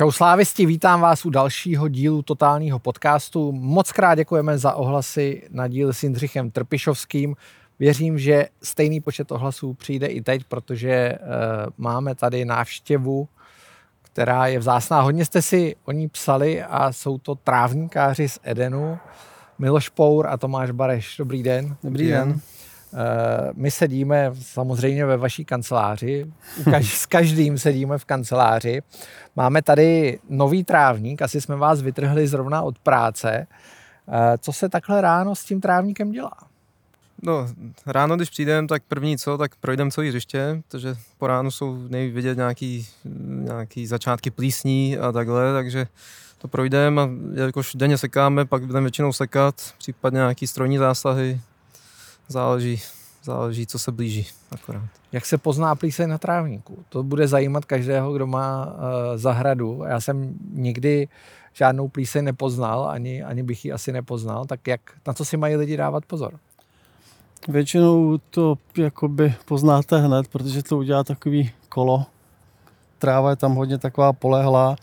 Čau slávisti, vítám vás u dalšího dílu totálního podcastu. Moc krát děkujeme za ohlasy na díl s Jindřichem Trpišovským. Věřím, že stejný počet ohlasů přijde i teď, protože uh, máme tady návštěvu, která je vzácná. Hodně jste si o ní psali a jsou to trávníkáři z Edenu. Miloš Pour a Tomáš Bareš. Dobrý den. Dobrý den. Eh, my sedíme samozřejmě ve vaší kanceláři, s každým sedíme v kanceláři. Máme tady nový trávník, asi jsme vás vytrhli zrovna od práce. Eh, co se takhle ráno s tím trávníkem dělá? No, ráno, když přijdeme, tak první co, tak projdeme celý hřiště, protože po ránu jsou nejvidět nějaký, nějaký začátky plísní a takhle, takže to projdeme a jakož denně sekáme, pak budeme většinou sekat, případně nějaký strojní zásahy, záleží, záleží, co se blíží akorát. Jak se pozná plíseň na trávníku? To bude zajímat každého, kdo má uh, zahradu. Já jsem nikdy žádnou plíseň nepoznal, ani, ani bych ji asi nepoznal. Tak jak, na co si mají lidi dávat pozor? Většinou to jakoby poznáte hned, protože to udělá takový kolo. Tráva je tam hodně taková polehlá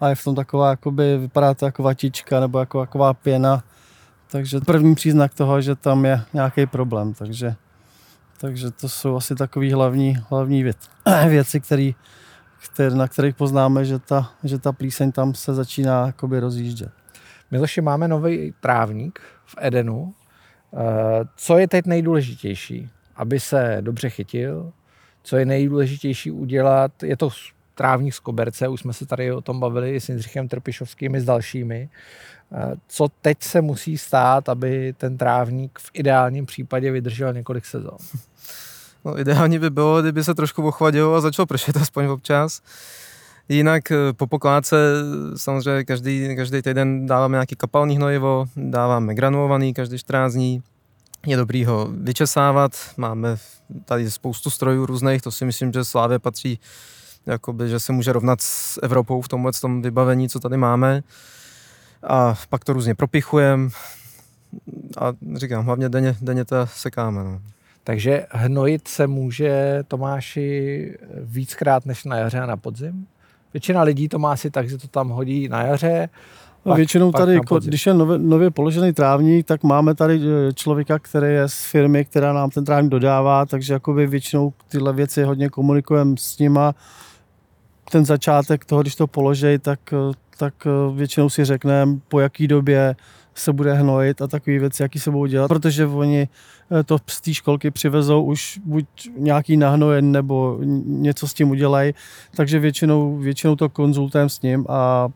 a je v tom taková, jakoby, vypadá to jako vatička nebo jako taková pěna takže první příznak toho, že tam je nějaký problém. Takže, takže to jsou asi takové hlavní, hlavní věc, věci, který, který, na kterých poznáme, že ta, že ta plíseň tam se začíná jakoby rozjíždět. Miloši, máme nový trávník v Edenu. Eh, co je teď nejdůležitější? Aby se dobře chytil, co je nejdůležitější udělat, je to trávník z koberce, už jsme se tady o tom bavili s Jindřichem Trpišovským i s dalšími. Eh, co teď se musí stát, aby ten trávník v ideálním případě vydržel několik sezon? No, ideální by bylo, kdyby se trošku ochladil a začal pršet aspoň občas. Jinak eh, po pokládce samozřejmě každý, každý týden dáváme nějaký kapalný hnojivo, dáváme granulovaný každý 14 dní. Je dobrý ho vyčesávat, máme tady spoustu strojů různých, to si myslím, že Slávě patří, jakoby, že se může rovnat s Evropou v tomhle tom vybavení, co tady máme a pak to různě propichujeme a říkám, hlavně denně, denně to sekáme. No. Takže hnojit se může Tomáši víckrát než na jaře a na podzim? Většina lidí to má asi tak, že to tam hodí na jaře, No, většinou tady, jako, když je nově, nově položený trávník, tak máme tady e, člověka, který je z firmy, která nám ten trávník dodává, takže jakoby většinou tyhle věci hodně komunikujeme s nima. Ten začátek toho, když to položí, tak e, tak eh, většinou si řekneme, po jaký době se bude hnojit a takové věci, jaký se budou dělat, protože oni eh, to z té školky přivezou už buď nějaký nahnojen nebo něco s tím udělají, takže většinou, většinou to konzultujeme s ním a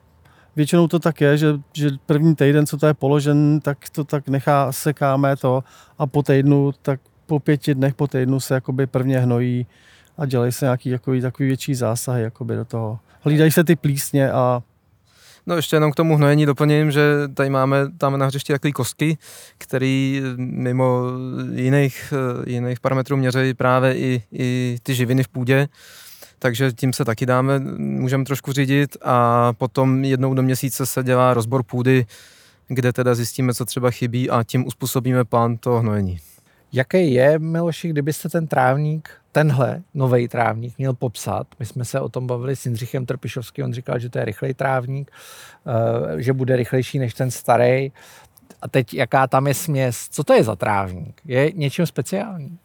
většinou to tak je, že, že první týden, co to je položen, tak to tak nechá, sekáme to a po týdnu, tak po pěti dnech po týdnu se jakoby prvně hnojí a dělají se nějaký jakoby, takový větší zásahy jakoby do toho. Hlídají se ty plísně a No ještě jenom k tomu hnojení doplním, že tady máme tam na hřišti takové kostky, který mimo jiných, jiných parametrů měří právě i, i ty živiny v půdě, takže tím se taky dáme, můžeme trošku řídit a potom jednou do měsíce se dělá rozbor půdy, kde teda zjistíme, co třeba chybí a tím uspůsobíme plán toho hnojení. Jaký je, Miloši, kdybyste ten trávník, tenhle nový trávník měl popsat? My jsme se o tom bavili s Jindřichem Trpišovským, on říkal, že to je rychlej trávník, eh, že bude rychlejší než ten starý. A teď jaká tam je směs? Co to je za trávník? Je něčím speciální?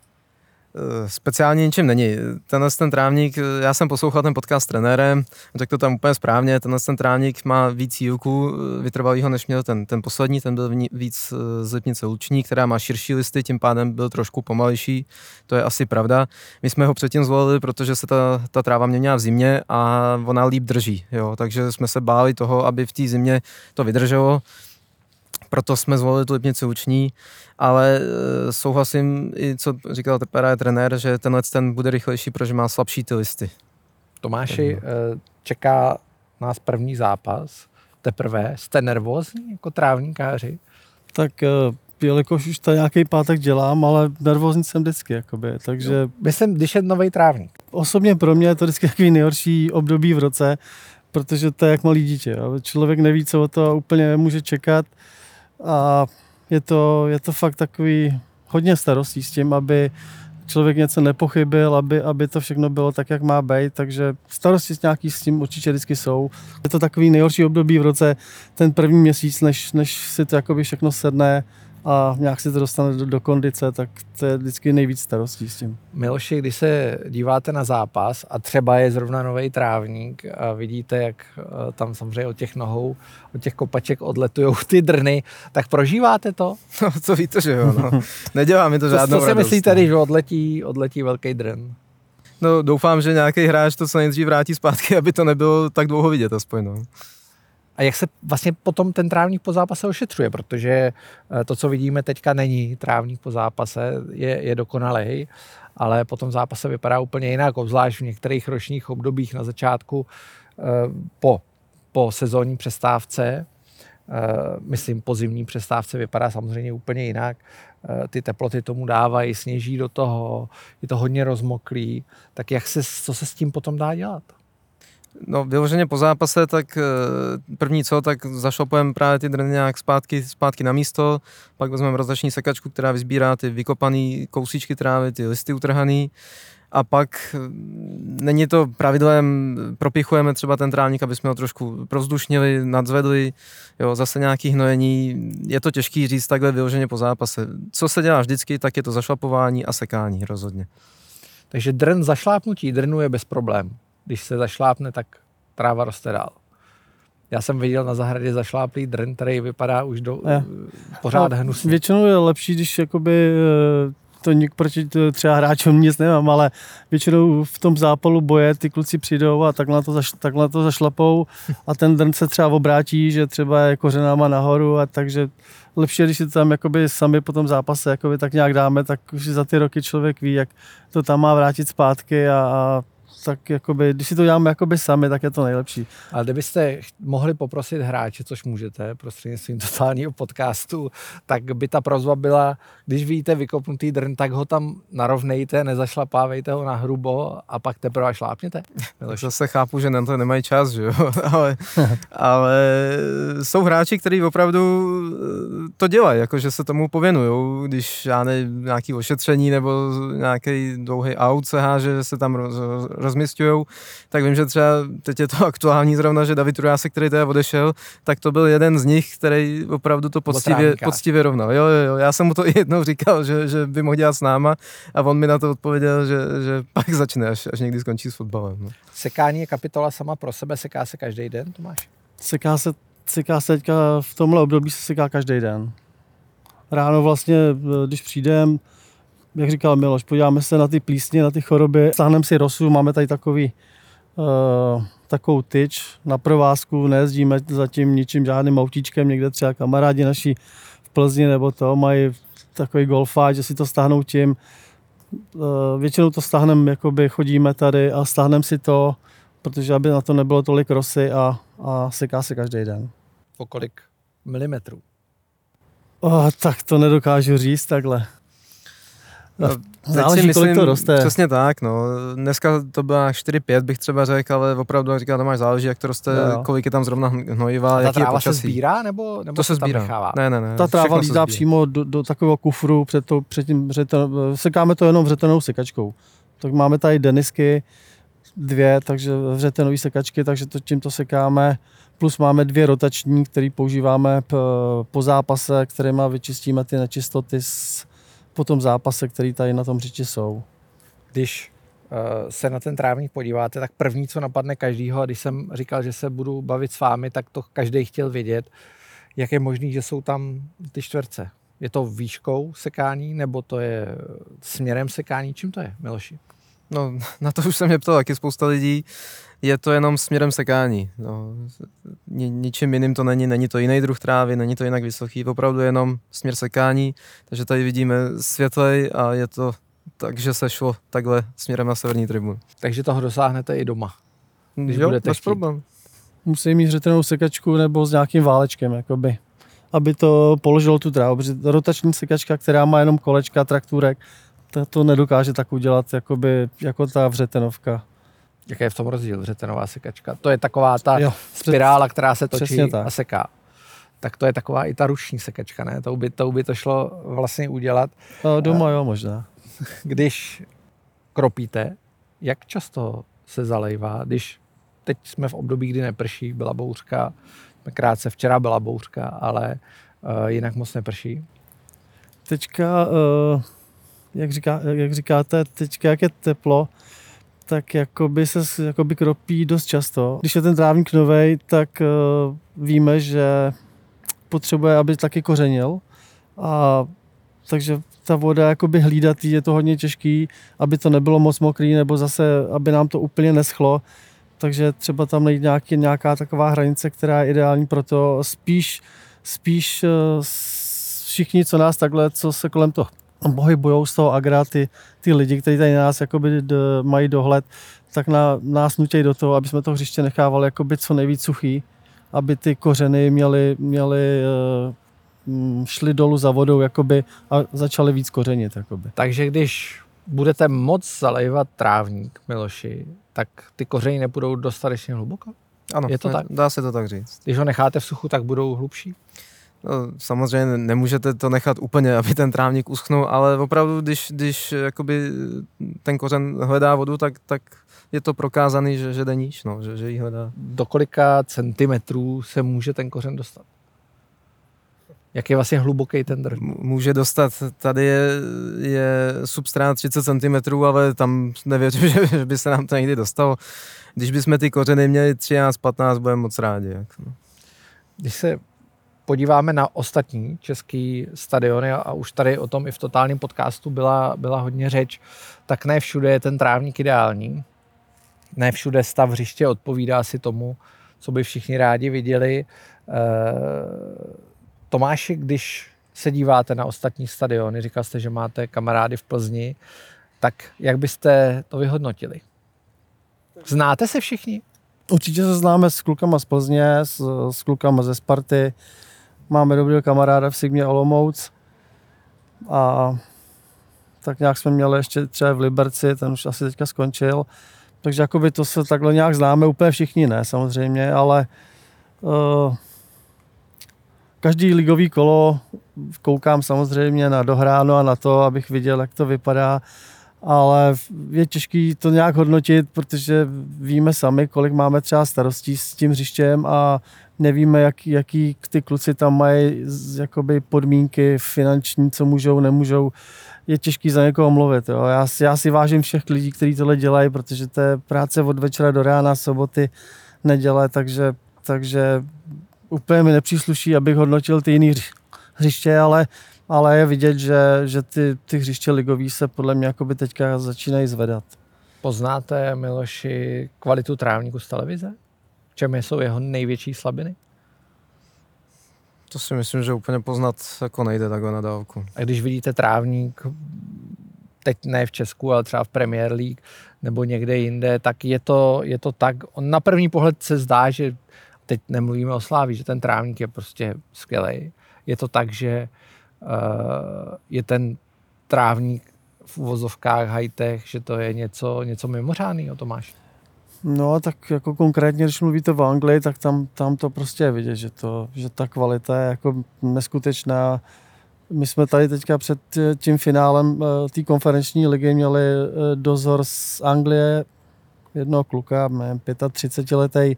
Eh, speciálně ničím není. Tenhle ten trávník, eh, já jsem poslouchal ten podcast s trenérem, řekl to tam úplně správně, tenhle ten trávník má víc jílku eh, vytrvalého, než měl ten, ten poslední, ten byl víc z Lipnice luční, která má širší listy, tím pádem byl trošku pomalejší, to je asi pravda. My jsme ho předtím zvolili, protože se ta, ta tráva měnila v zimě a ona líp drží, jo, takže jsme se báli toho, aby v té zimě to vydrželo proto jsme zvolili tu Lipnici uční, ale e, souhlasím i, co říkal Trpera, trenér, že tenhle ten bude rychlejší, protože má slabší ty listy. Tomáši, e, čeká nás první zápas, teprve, jste nervózní jako trávníkáři? Tak e, jelikož už to nějaký pátek dělám, ale nervózní jsem vždycky, jakoby, takže... Jo, myslím, když je nový trávník. Osobně pro mě je to vždycky takový nejhorší období v roce, protože to je jak malý dítě. Jo. Člověk neví, co o to úplně může čekat a je to, je to fakt takový hodně starostí s tím, aby člověk něco nepochybil, aby, aby to všechno bylo tak, jak má být, takže starosti s nějaký s tím určitě vždycky jsou. Je to takový nejhorší období v roce, ten první měsíc, než, než si to jakoby všechno sedne, a nějak se to dostane do, do kondice, tak to je vždycky nejvíc starostí s tím. Miloši, když se díváte na zápas a třeba je zrovna nový trávník a vidíte, jak eh, tam samozřejmě od těch nohou, od těch kopaček odletují ty drny, tak prožíváte to? No, to víte, že jo. No. Nedělá mi to žádnou Co si myslíte, no. že odletí, odletí velký drn? No, doufám, že nějaký hráč to co nejdřív vrátí zpátky, aby to nebylo tak dlouho vidět aspoň. No. A jak se vlastně potom ten trávník po zápase ošetřuje, protože eh, to, co vidíme teďka, není trávník po zápase, je, je dokonalý, ale potom zápase vypadá úplně jinak, obzvlášť v některých ročních obdobích na začátku eh, po, po sezónní přestávce, eh, myslím po zimní přestávce vypadá samozřejmě úplně jinak. Ty teploty tomu dávají, sněží do toho, je to hodně rozmoklý. Tak jak se, co se s tím potom dá dělat? No vyloženě po zápase, tak eh, první co, tak zašlapujeme právě ty drny nějak zpátky, zpátky na místo, pak vezmeme rozdační sekačku, která vyzbírá ty vykopané kousíčky trávy, ty listy utrhaný a pak eh, není to pravidlem, propichujeme třeba ten trávník, aby jsme ho trošku provzdušnili, nadzvedli, jo, zase nějaký hnojení, je to těžký říct takhle vyloženě po zápase. Co se dělá vždycky, tak je to zašlapování a sekání rozhodně. Takže drn zašlápnutí drnu je bez problémů když se zašlápne, tak tráva roste dál. Já jsem viděl na zahradě zašláplý drn, který vypadá už do, je. pořád no, hnusně. Většinou je lepší, když jakoby eh, to nik proti třeba hráčům nic nemám, ale většinou v tom zápalu boje ty kluci přijdou a takhle to, zaš, takhle to zašlapou a ten drn se třeba obrátí, že třeba je kořenáma nahoru a takže lepší, když si to tam jakoby sami po tom zápase jakoby tak nějak dáme, tak už za ty roky člověk ví, jak to tam má vrátit zpátky a, a tak jakoby, když si to děláme jakoby sami, tak je to nejlepší. Ale kdybyste mohli poprosit hráče, což můžete prostřednictvím totálního podcastu, tak by ta prozba byla, když vidíte vykopnutý drn, tak ho tam narovnejte, nezašlapávejte ho na hrubo a pak teprve šlápněte. Tak zase chápu, že na to nemají čas, že jo? ale, ale jsou hráči, kteří opravdu eh, to dělají, jakože se tomu pověnují, když já ne, nějaký ošetření nebo nějaký dlouhý aut se háže, že se tam roz, roz rozměstňují, tak vím, že třeba teď je to aktuální zrovna, že David Rujásek, který teda odešel, tak to byl jeden z nich, který opravdu to poctivě, poctivě rovnal. Jo, jo, jo, já jsem mu to i jednou říkal, že, že by mohl dělat s náma a on mi na to odpověděl, že, že pak začne, až, až někdy skončí s fotbalem. No. Sekání je kapitola sama pro sebe, seká se každý den, Tomáš? Seká se, seká se teďka v tomhle období se seká každý den. Ráno vlastně, když přijdem, jak říkal Miloš, podíváme se na ty plísně, na ty choroby, sáhneme si rosu, máme tady takový uh, takovou tyč na provázku, nejezdíme zatím ničím žádným autíčkem, někde třeba kamarádi naši v Plzni nebo to mají takový golfáč, že si to stáhnou tím. Uh, většinou to stáhneme, jakoby chodíme tady a stáhneme si to, protože aby na to nebylo tolik rosy a, a seká se každý den. O kolik milimetrů? Oh, tak to nedokážu říct takhle. No, Záleží, myslím, kolik to roste. Přesně tak, no. Dneska to byla 4-5, bych třeba řekl, ale opravdu, jak říká Tomáš, záleží, jak to roste, jo. kolik je tam zrovna hnojiva, A jaký ta tráva se sbírá, nebo, nebo to se, sbírá. nechává? Ne, ne, ne. Ta tráva lídá přímo do, do, takového kufru před, to, před tím řeten, sekáme to jenom vřetenou sekačkou. Tak máme tady denisky, dvě, takže vřetenové sekačky, takže to tímto sekáme. Plus máme dvě rotační, které používáme po zápase, kterými vyčistíme ty nečistoty z po tom zápase, který tady na tom řeči jsou. Když uh, se na ten trávník podíváte, tak první, co napadne každýho, a když jsem říkal, že se budu bavit s vámi, tak to každý chtěl vědět, jak je možný, že jsou tam ty čtverce. Je to výškou sekání, nebo to je směrem sekání? Čím to je, Miloši? No, na to už jsem mě ptal taky spousta lidí. Je to jenom směrem sekání. No, ni, ničím jiným to není, není to jiný druh trávy, není to jinak vysoký, opravdu jenom směr sekání, takže tady vidíme světlej a je to tak, že se šlo takhle směrem na severní tribun. Takže toho dosáhnete i doma, když jo, budete bez chtít. problém. Musí mít řetenou sekačku nebo s nějakým válečkem, jakoby, aby to položilo tu trávu, protože rotační sekačka, která má jenom kolečka, traktůrek, to, to nedokáže tak udělat jakoby, jako ta vřetenovka. Jaký je v tom rozdíl, vřetenová sekačka? To je taková ta jo, spirála, která se točí a seká. Tak to je taková i ta ruční sekačka, ne? To by to, by to šlo vlastně udělat. A doma jo, možná. když kropíte, jak často se zalejvá, když teď jsme v období, kdy neprší, byla bouřka, krátce včera byla bouřka, ale uh, jinak moc neprší. Teďka, uh, jak, říká, jak říkáte, teďka jak je teplo, tak jakoby se jakoby kropí dost často. Když je ten trávník nový, tak uh, víme, že potřebuje, aby taky kořenil. A takže ta voda jakoby hlídat je to hodně těžký, aby to nebylo moc mokrý, nebo zase, aby nám to úplně neschlo. Takže třeba tam najít nějaký, nějaká taková hranice, která je ideální pro to. Spíš, spíš uh, všichni, co nás takhle, co se kolem toho pohybují z toho agra, ty, ty lidi, kteří tady nás jakoby d, mají dohled, tak na, nás nutějí do toho, aby jsme to hřiště nechávali jakoby co nejvíc suchý, aby ty kořeny měly, měly uh, šly dolů za vodou jakoby, a začaly víc kořenit. Jakoby. Takže když budete moc zalejvat trávník, Miloši, tak ty kořeny nebudou dostatečně hluboko? Ano, je to tak? dá se to tak říct. Když ho necháte v suchu, tak budou hlubší? No, samozřejmě nemůžete to nechat úplně, aby ten trávník uschnul, ale opravdu, když, když jakoby ten kořen hledá vodu, tak, tak je to prokázaný, že, že jde níž, no, že, že ji hledá. Do kolika centimetrů se může ten kořen dostat? Jak je vlastně hluboký ten drž? Může dostat, tady je, je substrát 30 cm, ale tam nevěřím, že by se nám to někdy dostalo. Když bychom ty kořeny měli 13-15, budeme moc rádi. Jak, no. Když se podíváme na ostatní český stadiony a už tady o tom i v totálním podcastu byla, byla hodně řeč, tak ne všude je ten trávník ideální. Ne všude stav hřiště odpovídá si tomu, co by všichni rádi viděli. E, Tomáši, když se díváte na ostatní stadiony, říkal jste, že máte kamarády v Plzni, tak jak byste to vyhodnotili? Znáte se všichni? Určitě se známe s klukama z Plzně, s, s klukama ze Sparty, Máme dobrého kamaráda v Sigmě Olomouc a tak nějak jsme měli ještě třeba v Liberci, ten už asi teďka skončil. Takže jakoby to se takhle nějak známe, úplně všichni ne samozřejmě, ale uh, každý ligový kolo koukám samozřejmě na dohráno a na to, abych viděl, jak to vypadá, ale je těžký to nějak hodnotit, protože víme sami, kolik máme třeba starostí s tím hřištěm a nevíme, jak, jaký ty kluci tam mají jakoby podmínky finanční, co můžou, nemůžou. Je těžký za někoho mluvit. Jo. Já, já si vážím všech lidí, kteří tohle dělají, protože to je práce od večera do rána, soboty, neděle, takže, takže úplně mi nepřísluší, abych hodnotil ty jiný hřiště, ale, ale je vidět, že, že ty, ty hřiště ligový se podle mě jakoby teďka začínají zvedat. Poznáte, Miloši, kvalitu trávníku z televize? V čem jsou jeho největší slabiny? To si myslím, že úplně poznat jako nejde takhle na dálku. A když vidíte trávník, teď ne v Česku, ale třeba v Premier League nebo někde jinde, tak je to, je to tak, on na první pohled se zdá, že teď nemluvíme o Slávi, že ten trávník je prostě skvělý. Je to tak, že uh, je ten trávník v uvozovkách high-tech, že to je něco, něco mimořádného, Tomáš? No tak jako konkrétně, když mluvíte v Anglii, tak tam, tam to prostě je vidět, že, to, že ta kvalita je jako neskutečná. My jsme tady teďka před tím finálem eh, té konferenční ligy měli eh, dozor z Anglie, jednoho kluka, 35 letý,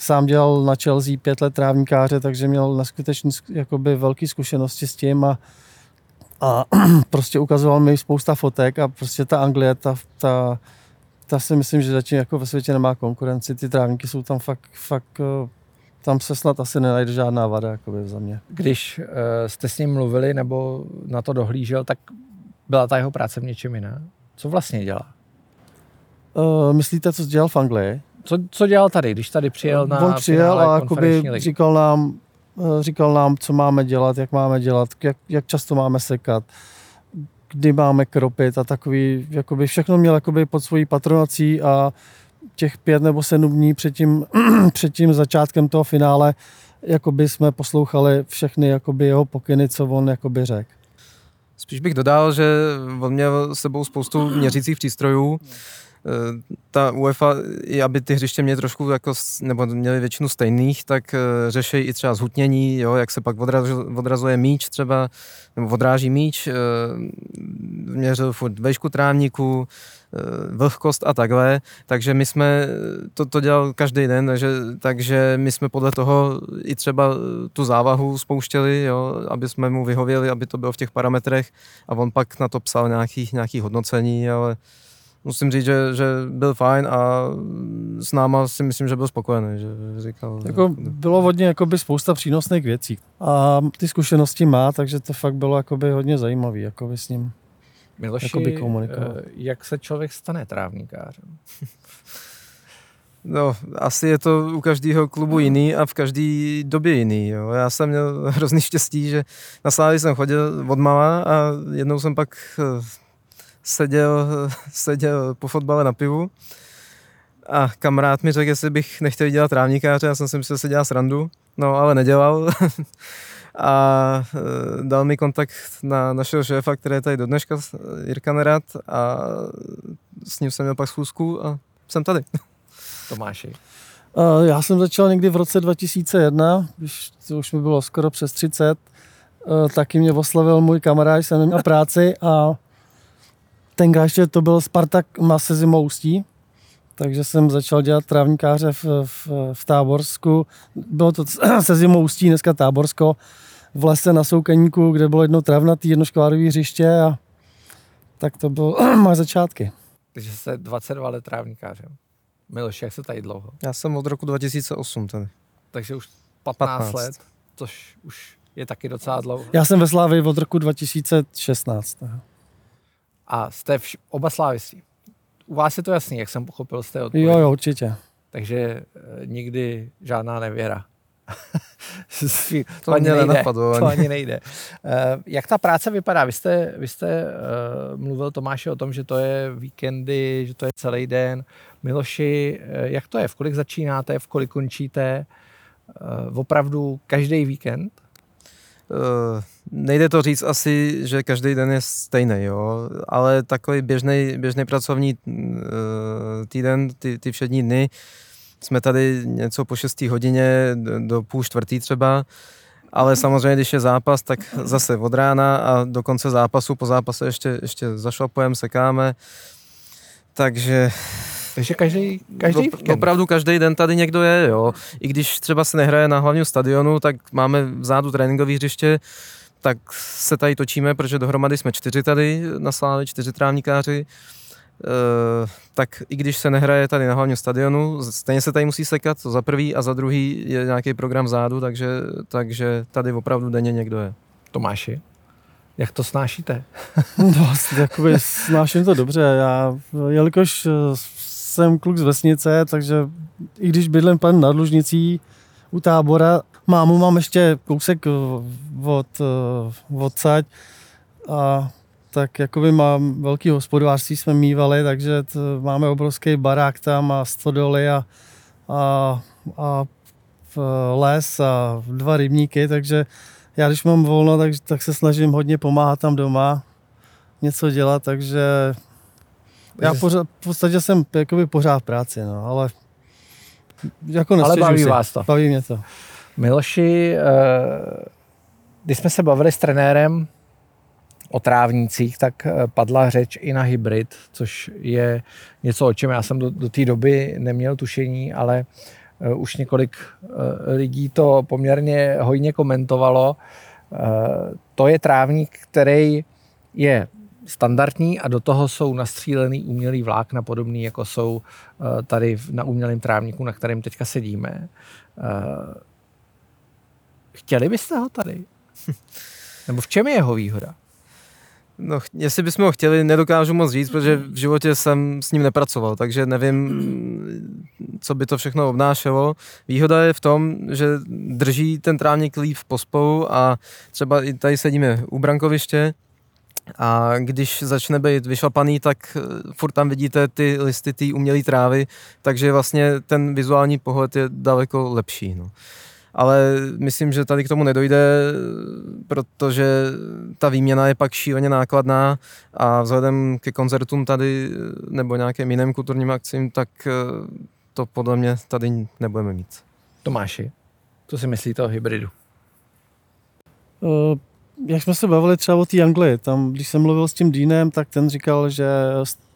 sám dělal na Chelsea pět let trávníkáře, takže měl neskutečně jakoby velké zkušenosti s tím a, a prostě ukazoval mi spousta fotek a prostě ta Anglie, ta, ta ta si myslím, že zatím jako ve světě nemá konkurenci. Ty trávníky jsou tam fakt, fakt eh, tam se snad asi nenajde žádná vada jakoby za mě. Když uh, jste s ním mluvili nebo na to dohlížel, tak byla ta jeho práce v něčem jiná? Co vlastně dělá? Uh, myslíte, co dělal v Anglii? Co, co dělal tady, když tady přijel na On přijel a jakoby říkal nám, říkal nám, co máme dělat, jak máme dělat, jak, jak často máme sekat kdy máme kropit a takový, jakoby všechno měl jakoby pod svojí patronací a těch pět nebo sedm dní před tím, před tím začátkem toho finále jakoby jsme poslouchali všechny jakoby jeho pokyny, co on jakoby řekl. Spíš bych dodal, že on měl s sebou spoustu měřících přístrojů, Eh, ta UEFA, aby ty hřiště měly trošku jako, nebo měly většinu stejných, tak eh, řeší i třeba zhutnění, jo, jak se pak odrazuje míč třeba, nebo odráží míč, eh, měřil furt vejšku trávníku, vlhkost a takhle, takže my jsme, to, to dělal každý den, takže, takže my jsme podle toho i třeba tu závahu spouštěli, jo, aby jsme mu vyhověli, aby to bylo v těch parametrech. A on pak na to psal nějaký, nějaký hodnocení, ale musím říct, že, že byl fajn a s náma si myslím, že byl spokojený. Že říkal, jako bylo hodně jakoby spousta přínosných věcí a ty zkušenosti má, takže to fakt bylo jakoby hodně zajímavý jakoby s ním. Miloši, eh, jak se člověk stane trávníkářem? No, asi je to u každého klubu jiný a v každé době jiný. Jo. Já jsem měl hrozný štěstí, že na Slávy jsem chodil od mala a jednou jsem pak eh, seděl, seděl po fotbale na pivu a kamarád mi řekl, jestli bych nechtěl dělat trávníkáře, já jsem si myslel, že se dělá srandu, no ale nedělal. a e, dal mi kontakt na našeho šéfa, který je tady do dneška, Jirka Nerad, a s ním jsem měl pak schůzku a jsem tady. Tomáši. Já jsem začal někdy v roce 2001, když to už mi bylo skoro přes 30, e, taky mě oslavil můj kamarád, jsem neměl práci a tenkrát ještě to byl Spartak Mase Zimoustí, takže jsem začal dělat trávníkáře v, v, v Táborsku. Bylo to se Zimoustí, dneska Táborsko, v lese na Soukeníku, kde bylo jedno travnatý, jedno škvárový hřiště a tak to bylo moje začátky. Takže jste 22 let trávníkářem. Miloš, jak se tady dlouho? Já jsem od roku 2008 tady. Takže už 15, 15. let, což už je taky docela dlouho. Já jsem ve Slávii od roku 2016. A jste vš- oba slávisti. U vás je to jasný, jak jsem pochopil z té odpovědi. Jo, jo, určitě. Takže e, nikdy žádná nevěra. to, ani nejde. Nenapadlo, to ani nejde. E, jak ta práce vypadá? Vy jste, vy jste e, mluvil Tomáši o tom, že to je víkendy, že to je celý den. Miloši, e, jak to je? V kolik začínáte, v kolik končíte? E, opravdu každý víkend? Uh, nejde to říct asi, že každý den je stejný, jo, ale takový běžný, běžný pracovní uh, týden, ty, ty všední dny, jsme tady něco po 6 hodině do půl čtvrtý třeba, ale samozřejmě, když je zápas, tak zase od rána a do konce zápasu, po zápase ještě, ještě zašlapujeme, sekáme, takže takže každý, každý Do, Opravdu každý den tady někdo je, jo. I když třeba se nehraje na hlavním stadionu, tak máme vzadu tréninkové hřiště, tak se tady točíme, protože dohromady jsme čtyři tady na Slávě, čtyři trávníkáři. Uh, tak i když se nehraje tady na hlavním stadionu, stejně se tady musí sekat, to za prvý a za druhý je nějaký program vzadu, takže, takže tady opravdu denně někdo je. Tomáši, jak to snášíte? no, jakoby snáším to dobře. Já, jelikož jsem kluk z vesnice, takže i když bydlím pan na Dlužnicí u tábora, mámu mám ještě kousek eh, od, eh, odsaď a tak jakoby mám velký hospodářství jsme mývali, takže t, máme obrovský barák tam a stodoly a, a, a les a dva rybníky, takže já když mám volno, tak, tak se snažím hodně pomáhat tam doma, něco dělat, takže já pořád, v podstatě jsem jakoby pořád v práci, no, ale jako Ale baví si. vás to. Baví mě to. Miloši, eh, když jsme se bavili s trenérem o trávnících, tak eh, padla řeč i na hybrid, což je něco, o čem já jsem do, do té doby neměl tušení, ale eh, už několik lidí to poměrně hojně komentovalo. To je trávník, který je standardní a do toho jsou nastřílený umělý vlákna, podobný jako jsou eh, tady na umělém trávníku, na kterém teďka sedíme. Eh, chtěli byste ho tady? Nebo v čem je jeho výhoda? No, jestli bychom ho chtěli, nedokážu moc říct, protože v životě jsem s ním nepracoval, takže nevím, co by to všechno obnášelo. Výhoda je v tom, že drží ten trávník líp v pospolu a třeba i tady sedíme u brankoviště, a když začne být vyšlapaný, tak eh, furt tam vidíte ty listy té umělé trávy, takže vlastně ten vizuální pohled je daleko lepší. No. ale myslím, že tady k tomu nedojde, protože ta výměna je pak šíleně nákladná a vzhledem ke koncertům tady nebo nějakým jiným kulturním akcím, tak eh, to podle mě tady nebudeme mít. Tomáši, co si myslíte o hybridu? Jak jsme se bavili třeba o té Anglii, tam, když jsem mluvil s tím Deanem, tak ten říkal, že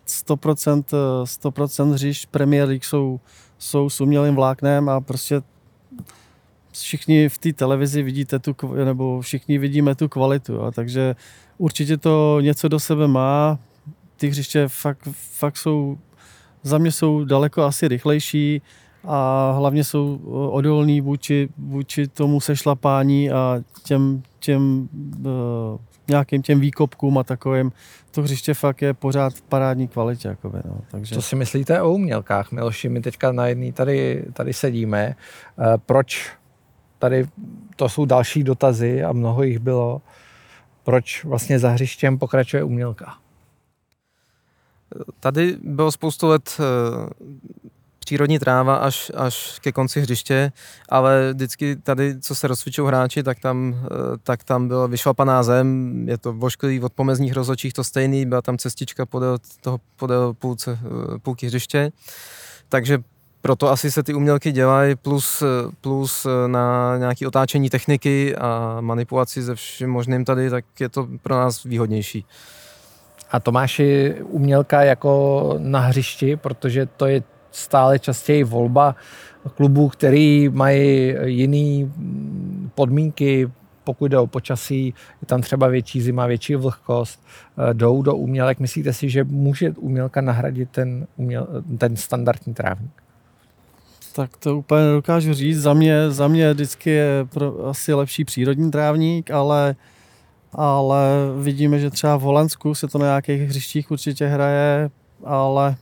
100%, 100% hřišť Premier League jsou, jsou s umělým vláknem a prostě všichni v té televizi vidíte tu, nebo všichni vidíme tu kvalitu, jo, takže určitě to něco do sebe má, ty hřiště fakt, fakt jsou, za mě jsou daleko asi rychlejší a hlavně jsou odolní vůči, vůči tomu sešlapání a těm, těm uh, nějakým těm výkopkům a takovým. To hřiště fakt je pořád v parádní kvalitě. Jakoby, no. Takže... Co si myslíte o umělkách, Miloši? My teďka na jedné tady, tady sedíme. Uh, proč tady, to jsou další dotazy a mnoho jich bylo, proč vlastně za hřištěm pokračuje umělka? Tady bylo spoustu let eh, přírodní tráva až, až ke konci hřiště, ale vždycky tady, co se rozcvičují hráči, tak tam, eh, tak tam byla vyšlapaná zem, je to vošklivý od pomezních rozhodčích to stejný, byla tam cestička podél, toho, podél půlce, eh, půlky hřiště, takže proto asi se ty umělky dělají, plus, plus na nějaké otáčení techniky a manipulaci ze všem možným tady, tak je to pro nás výhodnější. A Tomáši, umělka jako na hřišti, protože to je stále častěji volba klubů, který mají jiné podmínky, pokud jde o počasí, je tam třeba větší zima, větší vlhkost, jdou do umělek. Myslíte si, že může umělka nahradit ten, uměl, ten standardní trávník? Tak to úplně nedokážu říct. Za mě, za mě vždycky je pro, asi lepší přírodní trávník, ale, ale vidíme, že třeba v Holandsku se to na nějakých hřištích určitě hraje, ale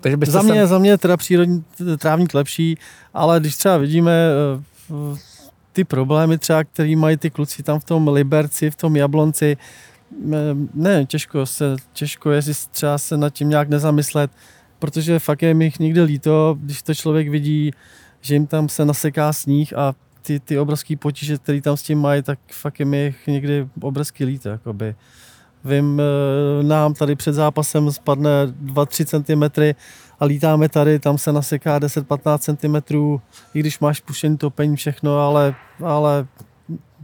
takže za, mě, sem... za mě je teda přírodní trávník lepší, ale když třeba vidíme eh, ty problémy třeba, který mají ty kluci tam v tom Liberci, v tom Jablonci, eh, ne, těžko se, těžko je si třeba se nad tím nějak nezamyslet, protože fakt je mi někdy líto, když to člověk vidí, že jim tam se naseká sníh a ty, ty obrovský potíže, které tam s tím mají, tak fakt je mi někdy obrovský líto. Jakoby. Vím, eh, nám tady před zápasem spadne 2-3 cm a lítáme tady, tam se naseká 10-15 cm, i když máš pušení topení všechno, ale, ale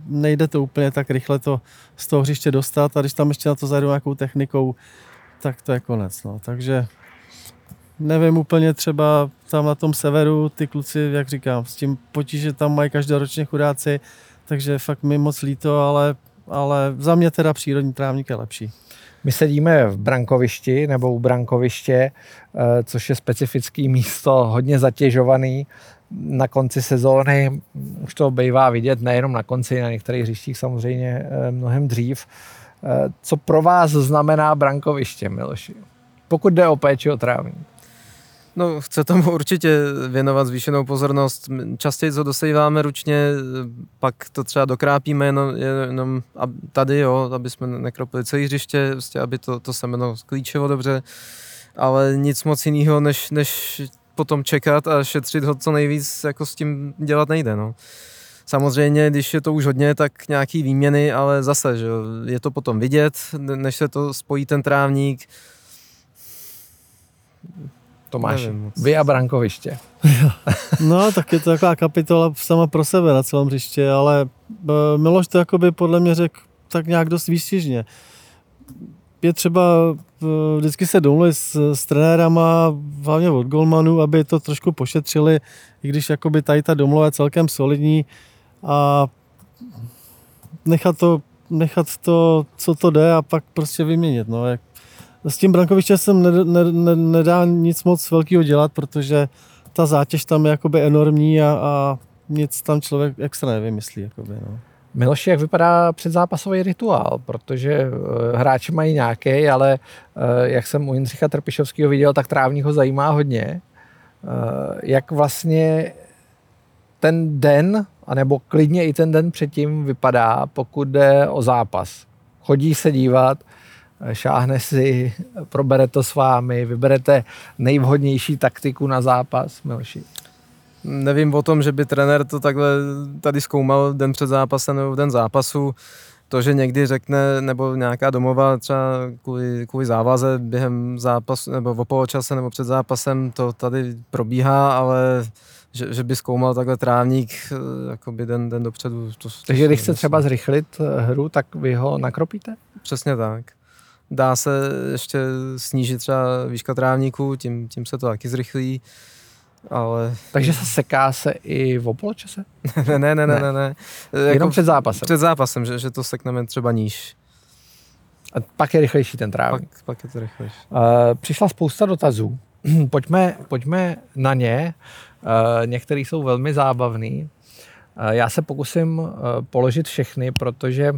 nejde to úplně tak rychle to z toho hřiště dostat a když tam ještě na to zajdu nějakou technikou, tak to je konec. No. Takže nevím úplně třeba tam na tom severu, ty kluci, jak říkám, s tím potíže tam mají každoročně chudáci, takže fakt mi moc líto, ale, ale za mě teda přírodní trávník je lepší. My sedíme v brankovišti nebo u brankoviště, eh, což je specifický místo, hodně zatěžovaný. Na konci sezóny už to bývá vidět, nejenom na konci, na některých hřištích samozřejmě eh, mnohem dřív. Eh, co pro vás znamená brankoviště, Miloši? Pokud jde o péči o trávník. No, chce tomu určitě věnovat zvýšenou pozornost. Častěji to dosejváme ručně, pak to třeba dokrápíme jenom, jenom tady, jo, aby jsme nekropili celý hřiště, prostě, aby to, to semeno sklíčilo dobře, ale nic moc jiného, než, než potom čekat a šetřit ho co nejvíc, jako s tím dělat nejde. No. Samozřejmě, když je to už hodně, tak nějaký výměny, ale zase, že je to potom vidět, než se to spojí ten trávník, Tomáš, vy a brankoviště. no, tak je to taková kapitola sama pro sebe na celém hřiště, ale e, Miloš to jakoby podle mě řekl tak nějak dost výstižně. Je třeba e, vždycky se domluvit s, s trenérama, hlavně od golmanů, aby to trošku pošetřili, i když jakoby tady ta domluva je celkem solidní a nechat to, nechat to, co to jde a pak prostě vyměnit. No, jak s tím brankovištěm jsem ne, ne, ne, nedá nic moc velkého dělat, protože ta zátěž tam je jakoby enormní a, a nic tam člověk extra nevymyslí. Jakoby, no. Miloši, jak vypadá předzápasový rituál? Protože uh, hráči mají nějaký, ale uh, jak jsem u Jindřicha Trpišovského viděl, tak trávník ho zajímá hodně. Uh, jak vlastně ten den, anebo klidně i ten den předtím vypadá, pokud jde o zápas? Chodí se dívat, šáhne si, probere to s vámi, vyberete nejvhodnější taktiku na zápas, Miloši? nevím o tom, že by trenér to takhle tady zkoumal den před zápasem nebo den zápasu. To, že někdy řekne, nebo nějaká domova třeba kvůli, kvůli závaze během zápasu, nebo v poločase nebo před zápasem, to tady probíhá, ale že, že by zkoumal takhle trávník eh, jakoby den, den dopředu. To, to Takže když chce třeba zrychlit eh, hru, tak vy ho nakropíte? Přesně tak. Dá se ještě snížit třeba výška trávníku, tím, tím se to taky zrychlí. Ale... Takže se seká se i v poločase? ne, ne, ne, ne, ne. ne. Jenom jako před zápasem? Před zápasem, že, že to sekneme třeba níž. A pak je rychlejší ten trávník. Pak, pak je to rychlejší. Uh, přišla spousta dotazů. pojďme, pojďme na ně. Uh, některý jsou velmi zábavný. Uh, já se pokusím uh, položit všechny, protože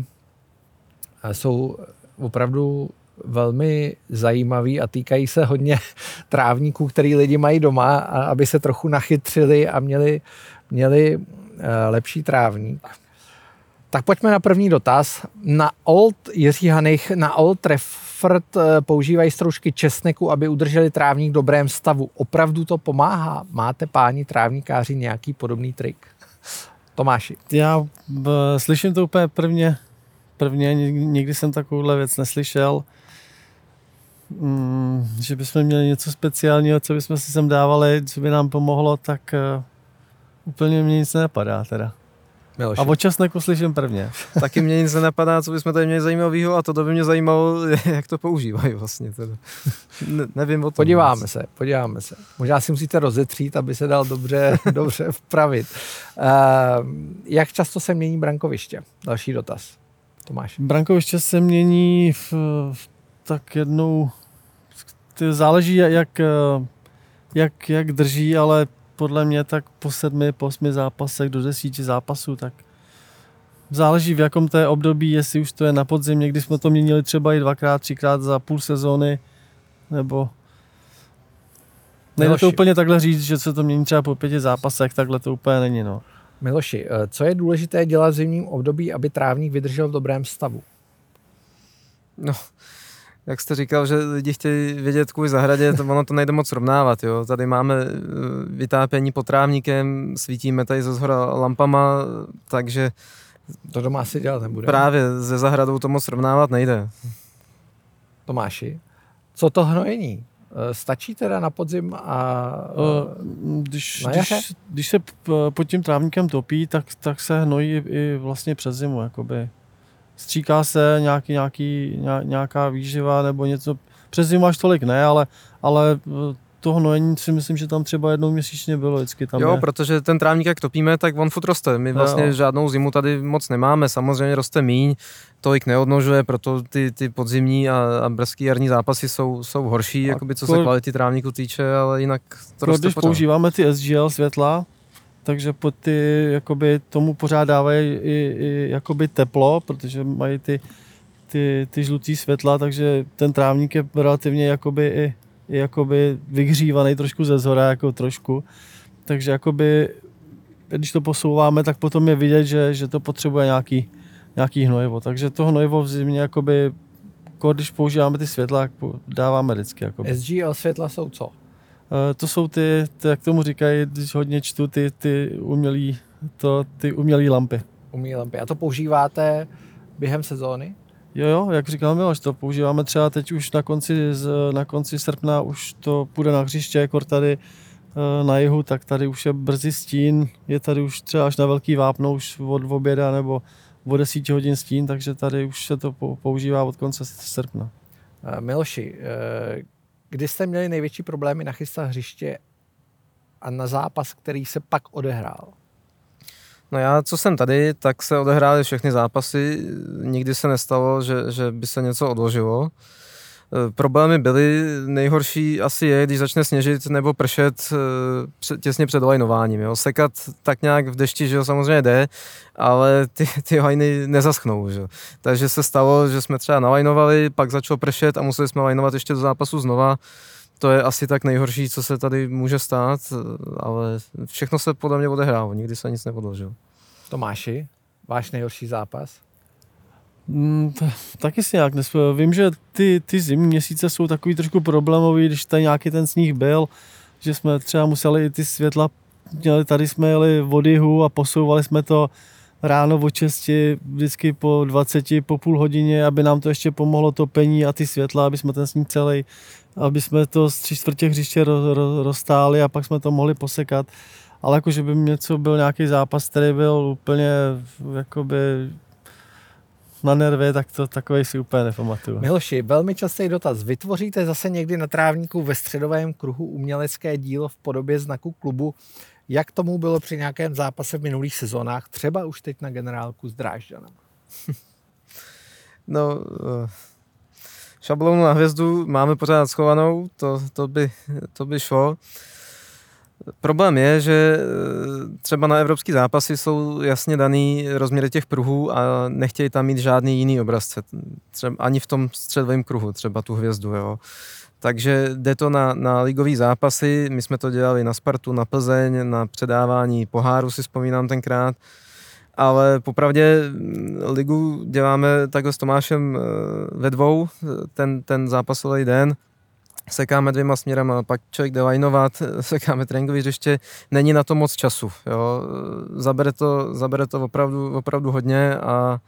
jsou opravdu velmi zajímavý a týkají se hodně trávníků, který lidi mají doma, aby se trochu nachytřili a měli, měli lepší trávník. Tak pojďme na první dotaz. Na Old Jiří Hanich, na Old Trafford používají stroužky česneku, aby udrželi trávník v dobrém stavu. Opravdu to pomáhá? Máte páni trávníkáři nějaký podobný trik? Tomáši. Já b, slyším to úplně prvně, prvně, nikdy jsem takovouhle věc neslyšel. Mm, že bychom měli něco speciálního, co bychom si sem dávali, co by nám pomohlo, tak uh, úplně mě nic nenapadá teda. Miloši. A o časneku slyším prvně. Taky mě nic nenapadá, co bychom tady měli zajímavého a to by mě zajímalo, jak to používají vlastně. Teda. Ne, nevím o tom. Podíváme nic. se, podíváme se. Možná si musíte rozetřít, aby se dal dobře, dobře vpravit. Uh, jak často se mění brankoviště? Další dotaz. Tomáš. Brankoviště se mění v, v tak jednou, záleží jak, jak, jak drží, ale podle mě tak po sedmi, po osmi zápasech do desíti zápasů, tak záleží v jakom to je období, jestli už to je na podzim, někdy jsme to měnili třeba i dvakrát, třikrát za půl sezóny, nebo Nejde to úplně takhle říct, že se to mění třeba po pěti zápasech, takhle to úplně není. No. Miloši, eh, co je důležité dělat v zimním období, aby trávník vydržel v dobrém stavu? No, jak jste říkal, že lidi chtějí vědět kvůli zahradě, to ono to nejde moc srovnávat. Jo. Tady máme eh, vytápění potrávníkem, svítíme tady ze zhora lampama, takže to doma asi dělat nebude. Právě ze zahradou to moc srovnávat nejde. Tomáši, co to hnojení? Eh, stačí teda na podzim a uh, když, když, když se pod tím trávníkem topí, tak, tak se hnojí i vlastně přes zimu. Jakoby stříká se nějaký, nějaký, nějaká výživa nebo něco. Přes zimu až tolik ne, ale, ale eh, to hnojení si myslím, že tam třeba jednou měsíčně bylo vždycky tam Jo, je. protože ten trávník, jak topíme, tak on furt roste. My vlastně jo. žádnou zimu tady moc nemáme, samozřejmě roste míň, tolik neodnožuje, proto ty, ty podzimní a, a brzký jarní zápasy jsou, jsou horší, jakoby, co se kvality trávníku týče, ale jinak to roste Když pořád. používáme ty SGL světla, takže pod ty, jakoby, tomu pořád dávají i, i jakoby teplo, protože mají ty, ty, ty žlutý světla, takže ten trávník je relativně jakoby i, i jakoby vyhřívaný trošku ze zhora, jako trošku. Takže jakoby, když to posouváme, tak potom je vidět, že, že to potřebuje nějaký, nějaký hnojivo. Takže to hnojivo v zimě, jakoby, když používáme ty světla, dáváme vždycky. Jakoby. SGL světla jsou co? Eh, to jsou ty, jak tomu říkají, když hodně čtu, ty, ty umělý, to, ty umělý lampy. Umělé lampy. A to používáte během sezóny? Jo, jo, jak říkal Miloš, to používáme třeba teď už na konci, na konci srpna, už to půjde na hřiště, jako tady eh, na jihu, tak tady už je brzy stín, je tady už třeba až na velký vápno, už od oběda nebo od 10 hodin stín, takže tady už se to používá od konce srpna. Eh, Miloši, Kdy jste měli největší problémy nachystat hřiště a na zápas, který se pak odehrál? No já, co jsem tady, tak se odehrály všechny zápasy. Nikdy se nestalo, že, že by se něco odložilo. Eh, problémy byly, nejhorší asi je, když začne sněžit nebo pršet eh, těsně před lajnováním. Jo. Sekat tak nějak v dešti, že jo, samozřejmě jde, ale ty, ty lajny nezaschnou. Že? Takže se stalo, že jsme třeba nalajnovali, pak začalo pršet a museli jsme lajnovat ještě do zápasu znova. To je asi tak nejhorší, co se tady může stát, ale všechno se podle mě odehrálo, nikdy se nic neodložilo. Tomáši, váš nejhorší zápas? Mm, taky si nějak nespěl. Vím, že ty, ty zimní měsíce jsou takový trošku problémový, když tady nějaký ten sníh byl, že jsme třeba museli i ty světla měli, tady jsme jeli vodihu a posouvali jsme to ráno o 6, vždycky po 20, po půl hodině, aby nám to ještě pomohlo topení a ty světla, aby jsme ten sníh celý, aby jsme to z tři čtvrtě hřiště roztáli a pak jsme to mohli posekat. Ale jakože by něco byl nějaký zápas, který byl úplně jakoby na nervy, tak to takový si úplně nepamatuju. Miloši, velmi častý dotaz. Vytvoříte zase někdy na trávníku ve středovém kruhu umělecké dílo v podobě znaku klubu, jak tomu bylo při nějakém zápase v minulých sezónách, třeba už teď na generálku s Drážďanem? no, eh, šablonu na hvězdu máme pořád schovanou, to, to, by, to by šlo. Problém je, že eh, třeba na evropský zápasy jsou jasně daný rozměry těch pruhů a nechtějí tam mít žádný jiný obrazce. Třeba ani v tom středovém kruhu, třeba tu hvězdu. Jo. Takže jde to na, na ligový zápasy, my jsme to dělali na Spartu, na Plzeň, na předávání poháru si vzpomínám tenkrát, ale popravdě mm, ligu děláme takhle s Tomášem eh, ve dvou, ten, ten zápasový den, sekáme dvěma směrama, pak člověk jde lajnovat, sekáme tréninkový hřiště, není na to moc času, jo. Zabere to, zabere to opravdu, opravdu hodně a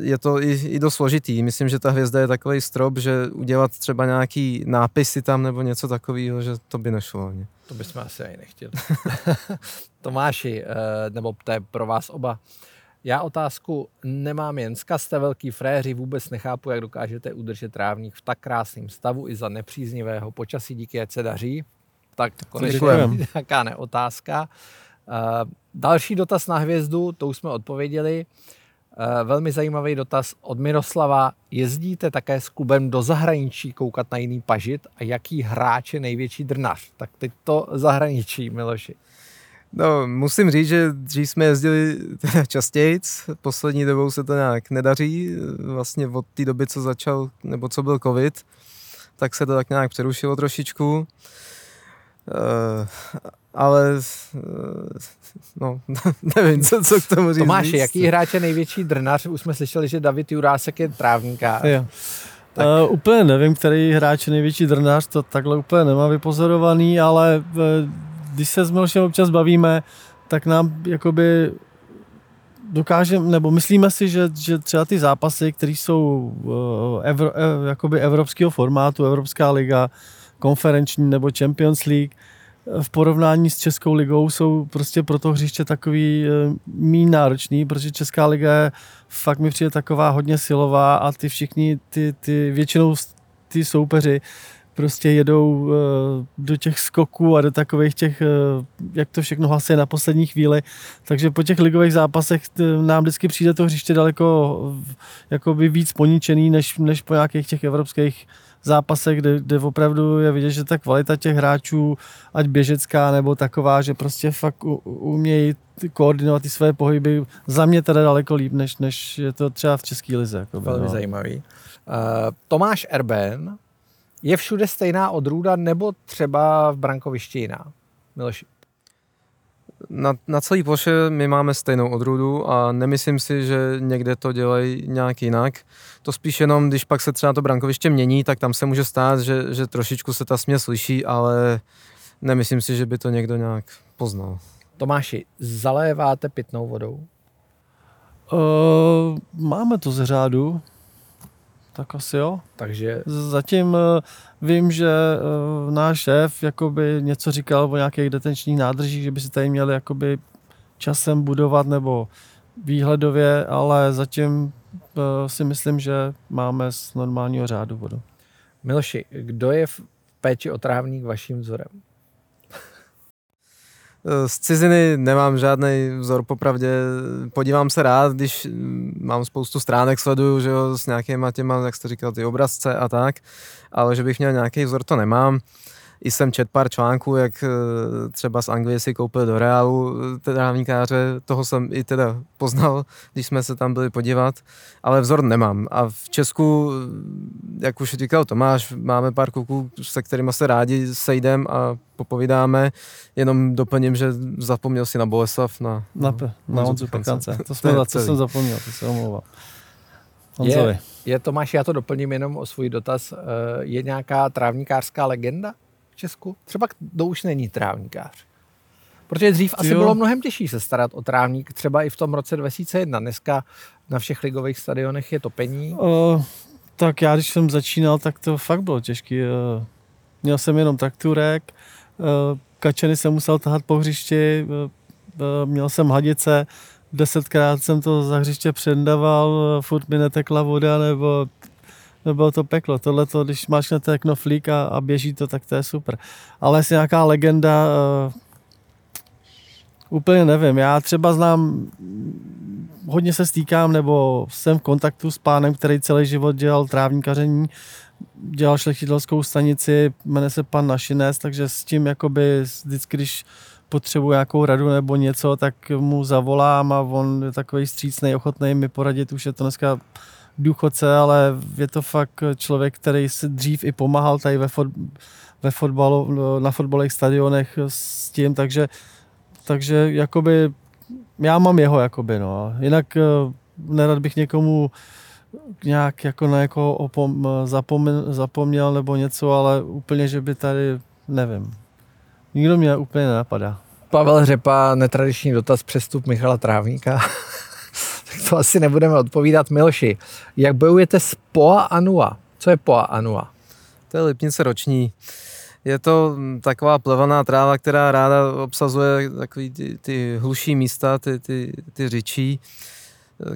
je to i, i dost složitý. Myslím, že ta hvězda je takový strop, že udělat třeba nějaký nápisy tam nebo něco takového, že to by nešlo. Ne? To bychom asi ani nechtěli. Tomáši, eh, nebo to je pro vás oba. Já otázku nemám jen z jste velký fréři, vůbec nechápu, jak dokážete udržet trávník v tak krásném stavu i za nepříznivého počasí, díky, ať se daří. Tak konečně nějaká neotázka. Uh, další dotaz na hvězdu, to už jsme odpověděli. Uh, velmi zajímavý dotaz od Miroslava. Jezdíte také s klubem do zahraničí koukat na jiný pažit a jaký hráč je největší drnař? Tak teď to zahraničí, Miloši. No, musím říct, že dřív jsme jezdili častěji, poslední dobou se to nějak nedaří, vlastně od té doby, co začal, nebo co byl covid, tak se to tak nějak přerušilo trošičku. Uh, ale uh, no, nevím, co, co k tomu říct. Tomáši, jaký hráč je největší drnař? Už jsme slyšeli, že David Jurásek je trávníkář. Jo. Tak. Uh, úplně nevím, který hráč je největší drnář, to takhle úplně nemám vypozorovaný, ale uh, když se s Milošem občas bavíme, tak nám jakoby dokážeme, nebo myslíme si, že, že třeba ty zápasy, které jsou uh, evro, uh, jakoby evropského formátu, Evropská liga, konferenční nebo Champions League, v porovnání s Českou ligou jsou prostě pro to hřiště takový méně náročný, protože Česká liga je fakt mi přijde taková hodně silová a ty všichni, ty, ty většinou ty soupeři prostě jedou eh, do těch skoků a do takových těch, eh, jak to všechno hlasuje na poslední chvíli. Takže po těch ligových zápasech nám vždycky přijde to hřiště daleko jakoby víc poničený, než, než po nějakých těch evropských zápasech, kde, kde opravdu je vidět, že ta kvalita těch hráčů, ať běžecká nebo taková, že prostě fakt umějí koordinovat ty své pohyby, za mě teda daleko líp, než, než je to třeba v České lize. Jako Velmi no. zajímavý. Uh, Tomáš Erben je všude stejná odrůda nebo třeba v brankovišti jiná? Miloši. Na, na celý ploše my máme stejnou odrůdu a nemyslím si, že někde to dělají nějak jinak. To spíš jenom, když pak se třeba to brankoviště mění, tak tam se může stát, že, že trošičku se ta směs slyší, ale nemyslím si, že by to někdo nějak poznal. Tomáši, zaléváte pitnou vodou? Uh, máme to z řádu. Tak asi jo. Takže... Zatím uh, vím, že uh, náš šéf jakoby něco říkal o nějakých detenčních nádržích, že by si tady měli jakoby časem budovat nebo výhledově, ale zatím uh, si myslím, že máme z normálního řádu vodu. Miloši, kdo je v péči o trávník vaším vzorem? Eh, z ciziny nemám žádný vzor, popravdě podívám se rád, když mm, mám spoustu stránek, sleduju, že jo, s nějakýma těma, jak jste říkal, ty obrazce a tak, ale že bych měl nějaký vzor, to nemám i jsem čet pár článků, jak eh, třeba z Anglie si koupil do Realu eh, trávníkáře, toho jsem i teda poznal, když jsme se tam byli podívat, ale vzor nemám. A v Česku, eh, jak už říkal Tomáš, máme pár kluků, se kterými se rádi sejdem a popovídáme, jenom doplním, že zapomněl si na Boleslav, na, na, na, na Honzu Pekance. To, jsme, to, to jsem zapomněl, to se omlouvám. Je, je Tomáš, já to doplním jenom o svůj dotaz. Je nějaká trávníkářská legenda? V Česku? Třeba kdo už není trávníkář? Protože dřív asi jo. bylo mnohem těžší se starat o trávník, třeba i v tom roce 2001. Dneska na všech ligových stadionech je topení. Uh, tak já, když jsem začínal, tak to fakt bylo těžké. Uh, měl jsem jenom trakturek, uh, kačeny jsem musel tahat po hřišti, uh, měl jsem hadice, desetkrát jsem to za hřiště předaval, furt mi netekla voda, nebo bylo to peklo. Tohle, když máš na knoflík a, a běží to, tak to je super. Ale jestli nějaká legenda, uh, úplně nevím. Já třeba znám, hodně se stýkám, nebo jsem v kontaktu s pánem, který celý život dělal trávníkaření, dělal šlechtitelskou stanici, jmenuje se pan Našinec, takže s tím jakoby vždycky, když potřebuji nějakou radu nebo něco, tak mu zavolám a on je takový střícný, ochotný mi poradit. Už je to dneska důchodce, ale je to fakt člověk, který si dřív i pomáhal tady ve, fot, ve fotbalu, na fotbalových stadionech s tím, takže, takže jakoby já mám jeho, jakoby, no. Jinak eh, nerad bych někomu nějak jako na jako opom, zapomněl, zapomněl nebo něco, ale úplně, že by tady, nevím. Nikdo mě úplně nenapadá. Pavel Řepa, netradiční dotaz, přestup Michala Trávníka. to asi nebudeme odpovídat. Milši, jak bojujete s Poa Anua? Co je Poa Anua? To je lipnice roční. Je to taková plevaná tráva, která ráda obsazuje takový ty, ty hluší místa, ty, ty, ty řičí.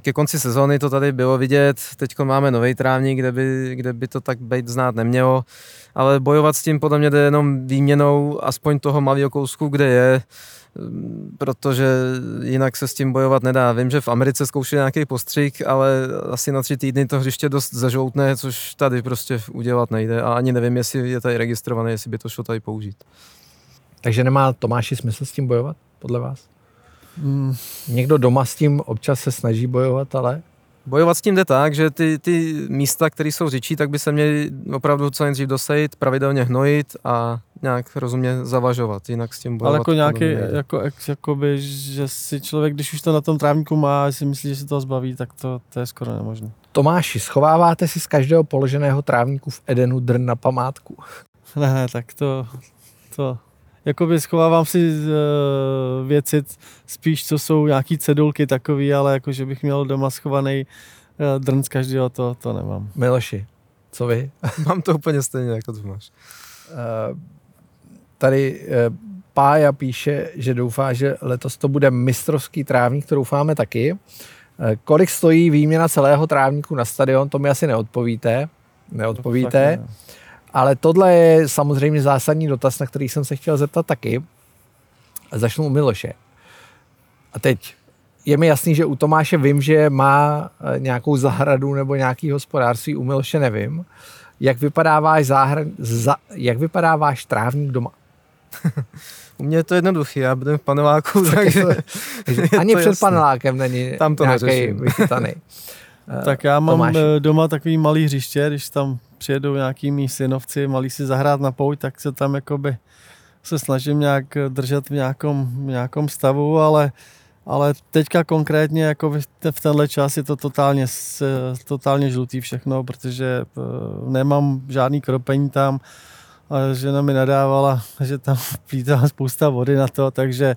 Ke konci sezóny to tady bylo vidět, teď máme nový trávník, kde by, kde by to tak být znát nemělo, ale bojovat s tím podle mě jde jenom výměnou aspoň toho malého kousku, kde je, protože jinak se s tím bojovat nedá. Vím, že v Americe zkoušeli nějaký postřik, ale asi na tři týdny to hřiště dost zažoutné, což tady prostě udělat nejde a ani nevím, jestli je tady registrované, jestli by to šlo tady použít. Takže nemá Tomáši smysl s tím bojovat, podle vás? Hmm. Někdo doma s tím občas se snaží bojovat, ale Bojovat s tím jde tak, že ty, ty místa, které jsou řičí, tak by se měly opravdu co nejdřív dosejit, pravidelně hnojit a nějak rozumně zavažovat, jinak s tím bojovat. Ale jako nějaký, jako, jakoby, že si člověk, když už to na tom trávníku má, si myslí, že se to zbaví, tak to, to je skoro nemožné. Tomáši, schováváte si z každého položeného trávníku v Edenu drn na památku? Ne, ne, tak to, to, jakoby schovávám si uh, věci spíš, co jsou nějaký cedulky takový, ale jako, že bych měl doma schovaný uh, drn z každého, to, to nemám. Miloši, co vy? Mám to úplně stejně, jako to máš. Uh, tady uh, Pája píše, že doufá, že letos to bude mistrovský trávník, to doufáme taky. Uh, kolik stojí výměna celého trávníku na stadion, to mi asi neodpovíte. Neodpovíte. To ale tohle je samozřejmě zásadní dotaz, na který jsem se chtěl zeptat taky. Začnu u Miloše. A teď je mi jasný, že u Tomáše vím, že má eh, nějakou zahradu nebo nějaký hospodářství, u Miloše nevím. Jak vypadá váš, záhrad, za, jak vypadá váš trávník doma? U mě je to jednoduché, já budu v paneláku, takže... Ani před jasný. panelákem není Tam to nějaký vychytaný. tak já mám Tomáš. Eh, doma takový malý hřiště, když tam přijedou nějaký mý synovci, malí si zahrát na pouť, tak se tam jakoby se snažím nějak držet v nějakom, v nějakom stavu, ale, ale teďka konkrétně jako v tenhle čas je to totálně, totálně žlutý všechno, protože eh, nemám žádný kropení tam, a žena mi nadávala, že tam plítá spousta vody na to, takže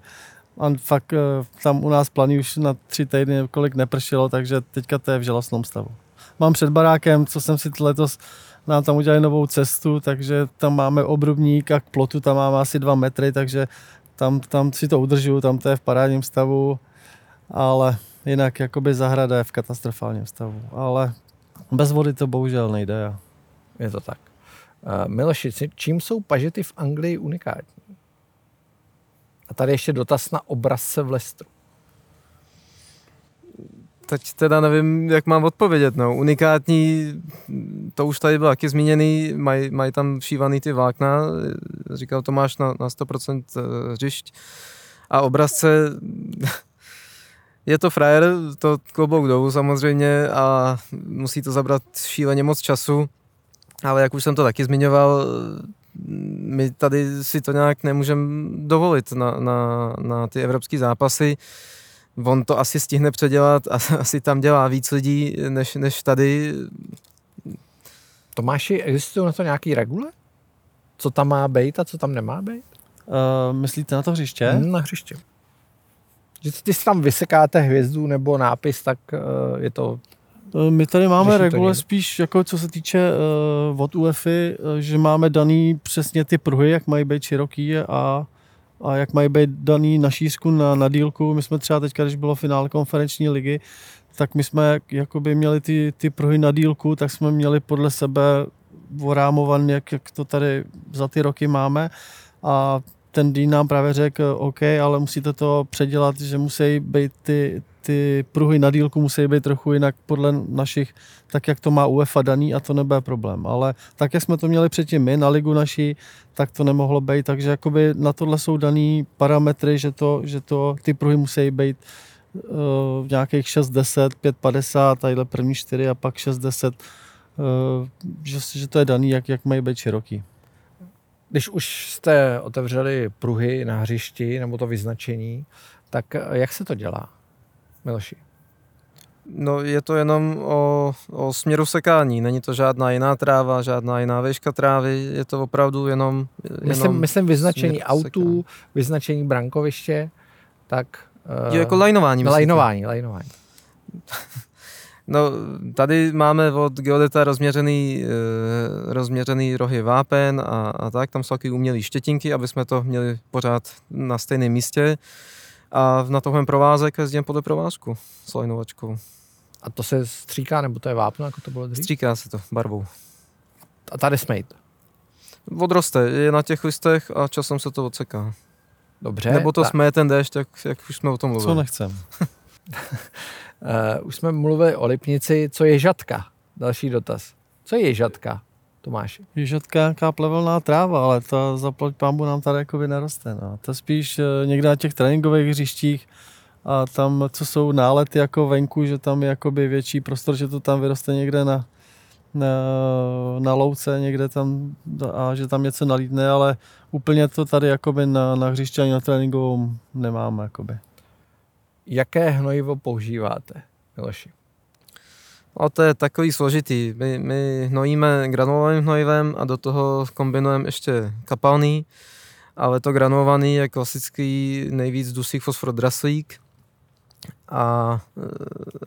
a fakt eh, tam u nás planí už na tři týdny, kolik nepršelo, takže teďka to je v žalostnom stavu. Mám před barákem, co jsem si letos nám tam udělali novou cestu, takže tam máme obrubník a k plotu tam máme asi dva metry, takže tam, tam si to udržuju, tam to je v parádním stavu, ale jinak jakoby zahrada je v katastrofálním stavu, ale bez vody to bohužel nejde. Je to tak. Miloši, čím jsou pažety v Anglii unikátní? A tady ještě dotaz na obrazce v Lestru teď teda nevím, jak mám odpovědět. No. Unikátní, to už tady bylo taky zmíněný, mají maj tam všívaný ty vlákna, říkal Tomáš na, na 100% eh, hřišť. A obrazce, je to frajer, to klobouk dolů samozřejmě a musí to zabrat šíleně moc času, ale jak už jsem to taky zmiňoval, my tady si to nějak nemůžeme dovolit na, na, na ty evropské zápasy on to asi stihne předělat a asi tam dělá víc lidí, než, než tady. Tomáši, existují na to nějaký regule? Co tam má být a co tam nemá být? Uh, myslíte na to hřiště? Hmm, na hřiště. Že když tam vysekáte hvězdu nebo nápis, tak uh, je to my tady máme regule spíš, jako co se týče uh, od UEFI, uh, že máme daný přesně ty pruhy, jak mají být široký a, a jak mají být daný na šířku, na, na dílku. My jsme třeba teďka, když bylo finále konferenční ligy, tak my jsme jakoby měli ty, ty pruhy na dílku, tak jsme měli podle sebe orámovan, jak, jak to tady za ty roky máme. A ten Dean nám právě řekl, OK, ale musíte to předělat, že musí být ty, ty pruhy na dílku musí být trochu jinak podle našich, tak jak to má UEFA daný a to nebude problém. Ale tak, jak jsme to měli předtím my na ligu naší, tak to nemohlo být, takže jakoby na tohle jsou daný parametry, že, to, že to, ty pruhy musí být uh, nějakých 6-10, 5-50, tadyhle první 4 a pak 6-10, uh, že, že to je daný, jak, jak mají být široký. Když už jste otevřeli pruhy na hřišti nebo to vyznačení, tak jak se to dělá? Miloši? No je to jenom o, o směru sekání, není to žádná jiná tráva, žádná jiná výška trávy, je to opravdu jenom... jenom myslím, myslím vyznačení autů, sekání. vyznačení brankoviště, tak... Jo, jako lajnování. Lajnování, lajnování. No, tady máme od geodeta rozměřený, e, rozměřený rohy vápen a, a tak, tam jsou taky umělé štětinky, aby jsme to měli pořád na stejném místě a na tohle provázek jezdím podle provázku s lajnovačkou. A to se stříká, nebo to je vápno, jako to bylo dřív? Stříká se to barvou. A tady smejt? Odroste, je na těch listech a časem se to odseká. Dobře. Nebo to tak. smeje ten déšť, jak, jak už jsme o tom mluvili. Co nechcem. uh, už jsme mluvili o Lipnici. Co je žatka? Další dotaz. Co je žatka? Tomáš? Nějaká plevelná tráva, ale ta zaplať pámbu nám tady jako neroste. No. To spíš eh, někde na těch tréninkových hřištích a tam, co jsou nálety jako venku, že tam je jakoby větší prostor, že to tam vyroste někde na, na, na louce, někde tam a že tam něco nalítne, ale úplně to tady jakoby na, na hřišti ani na tréninkovou nemáme. Jakoby. Jaké hnojivo používáte, Miloši? A to je takový složitý. My, my hnojíme granulovaným hnojivem a do toho kombinujeme ještě kapalný, ale to granulovaný je klasický nejvíc dusík fosfor draslík a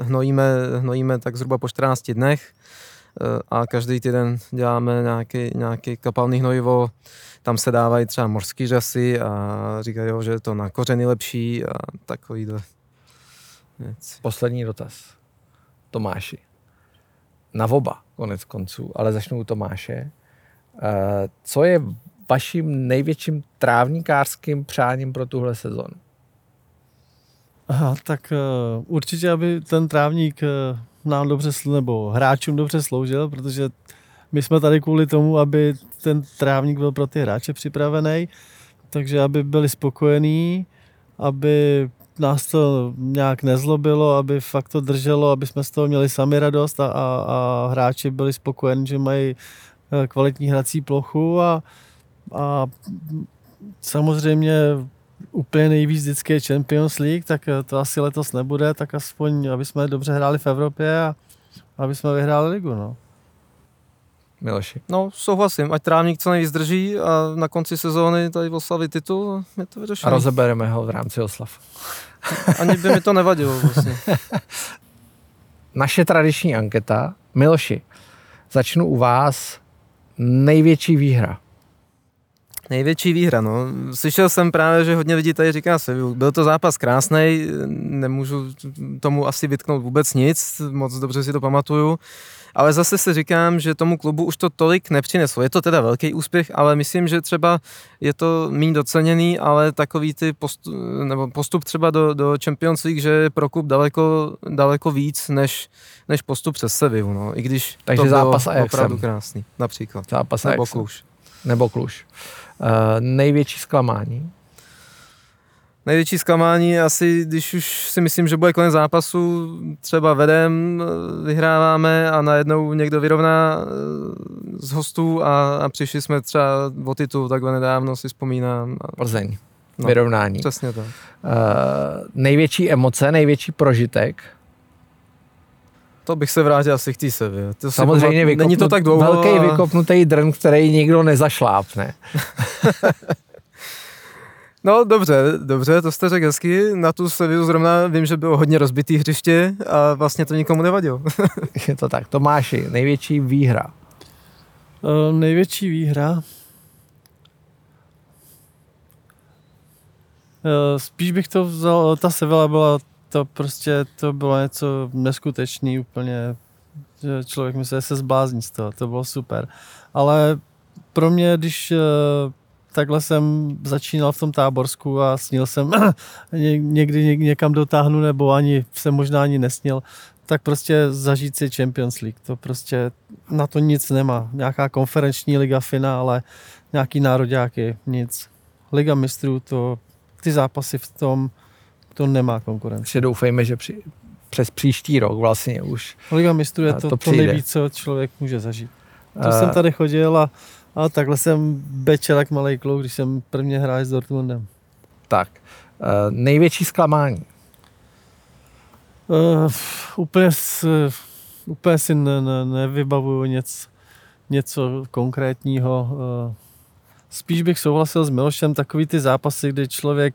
e, hnojíme, hnojíme tak zhruba po 14 dnech e, a každý týden děláme nějaký, nějaký kapalný hnojivo, tam se dávají třeba mořský řasy a říkají, že je to na kořeny lepší a takovýhle věci. Poslední dotaz. Tomáši na oba, konec konců, ale začnu u Tomáše. Eh, co je vaším největším trávníkářským přáním pro tuhle sezonu? Aha, tak uh, určitě, aby ten trávník uh, nám dobře, nebo hráčům dobře sloužil, protože my jsme tady kvůli tomu, aby ten trávník byl pro ty hráče připravený, takže aby byli spokojení, aby nás to nějak nezlobilo, aby fakt to drželo, aby jsme z toho měli sami radost a, a, a hráči byli spokojeni, že mají eh, kvalitní hrací plochu a, a samozřejmě úplně nejvíc vždycky je Champions League, tak eh, to asi letos nebude, tak aspoň, aby jsme dobře hráli v Evropě a aby jsme vyhráli ligu. No. Miloši. No, souhlasím, ať trávník co nejvíc drží a na konci sezóny tady oslavit titul, je to vyřešené. A rozebereme ho v rámci oslav. Ani by mi to nevadilo vlastně. Naše tradiční anketa. Miloši, začnu u vás. Největší výhra. Největší výhra, no. Slyšel jsem právě, že hodně lidí tady říká se, byl to zápas krásný, nemůžu tomu asi vytknout vůbec nic, moc dobře si to pamatuju ale zase si říkám, že tomu klubu už to tolik nepřineslo. Je to teda velký úspěch, ale myslím, že třeba je to méně doceněný, ale takový ty postup, nebo postup třeba do, do Champions League, že je pro klub daleko, daleko víc, než, než postup přes Sevillu, no. I když Takže to zápas bylo opravdu krásný, například. Zápas nebo Kluž. Nebo Kluž. Uh, největší zklamání? Největší zklamání asi, když už si myslím, že bude konec zápasu, třeba vedem, vyhráváme a najednou někdo vyrovná eh, z hostů a, a přišli jsme třeba o titul takhle nedávno, si vzpomínám. Plzeň. No, vyrovnání. Přesně tak. Uh, největší emoce, největší prožitek? To bych se vrátil asi k té sevě. To Samozřejmě vykopnut, není to tak dlouho. Velký a... vykopnutý drn, který nikdo nezašlápne. No dobře, dobře, to jste řekl hezky. Na tu Sevillu zrovna vím, že bylo hodně rozbitý hřiště a vlastně to nikomu nevadilo. Je to tak. Tomáši, největší výhra? Uh, největší výhra? Uh, spíš bych to vzal, ta Sevilla byla to prostě, to bylo něco neskutečný úplně, že člověk myslel, že se zblázní z toho, to bylo super. Ale pro mě, když uh, takhle jsem začínal v tom táborsku a snil jsem někdy někam dotáhnu, nebo ani jsem možná ani nesnil, tak prostě zažít si Champions League. To prostě na to nic nemá. Nějaká konferenční liga, finále, nějaký nároďáky, nic. Liga mistrů, to, ty zápasy v tom, to nemá konkurenci. Ještě doufejme, že při, přes příští rok vlastně už Liga mistrů je to, to, to nejvíc, co člověk může zažít. To uh, jsem tady chodil a a takhle jsem bečel jak malý kluk, když jsem prvně hrál s Dortmundem. Tak, uh, největší zklamání? Uh, úplně, úplně si ne, ne, nevybavuju něco, něco konkrétního. Uh, spíš bych souhlasil s Milošem, takový ty zápasy, kdy člověk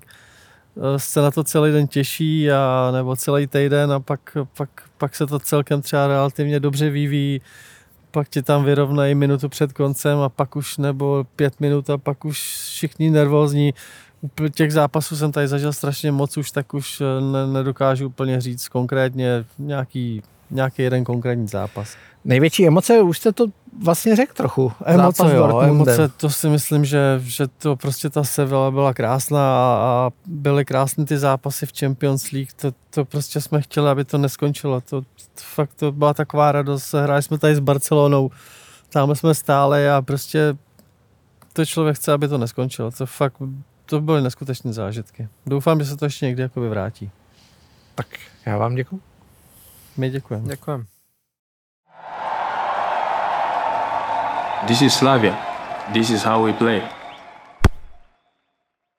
se na to celý den těší a nebo celý týden a pak, pak, pak se to celkem třeba relativně dobře vyvíjí pak ti tam vyrovnají minutu před koncem a pak už nebo pět minut a pak už všichni nervózní. Těch zápasů jsem tady zažil strašně moc už, tak už eh, ne, nedokážu úplně říct konkrétně nějaký, nějaký jeden konkrétní zápas. Největší emoce, už jste to vlastně řekl trochu. Emoce, jo, emoce, to si myslím, že, že to prostě ta Sevilla byla krásná a, a byly krásné ty zápasy v Champions League, to, to prostě jsme chtěli, aby to neskončilo. To, to fakt to byla taková radost, hráli jsme tady s Barcelonou, tam jsme stále a prostě to člověk chce, aby to neskončilo. To fakt, to byly neskutečné zážitky. Doufám, že se to ještě někdy jako vrátí. Tak já vám děkuji. My děkujeme. Děkujeme. This is Slavia. This is how we play.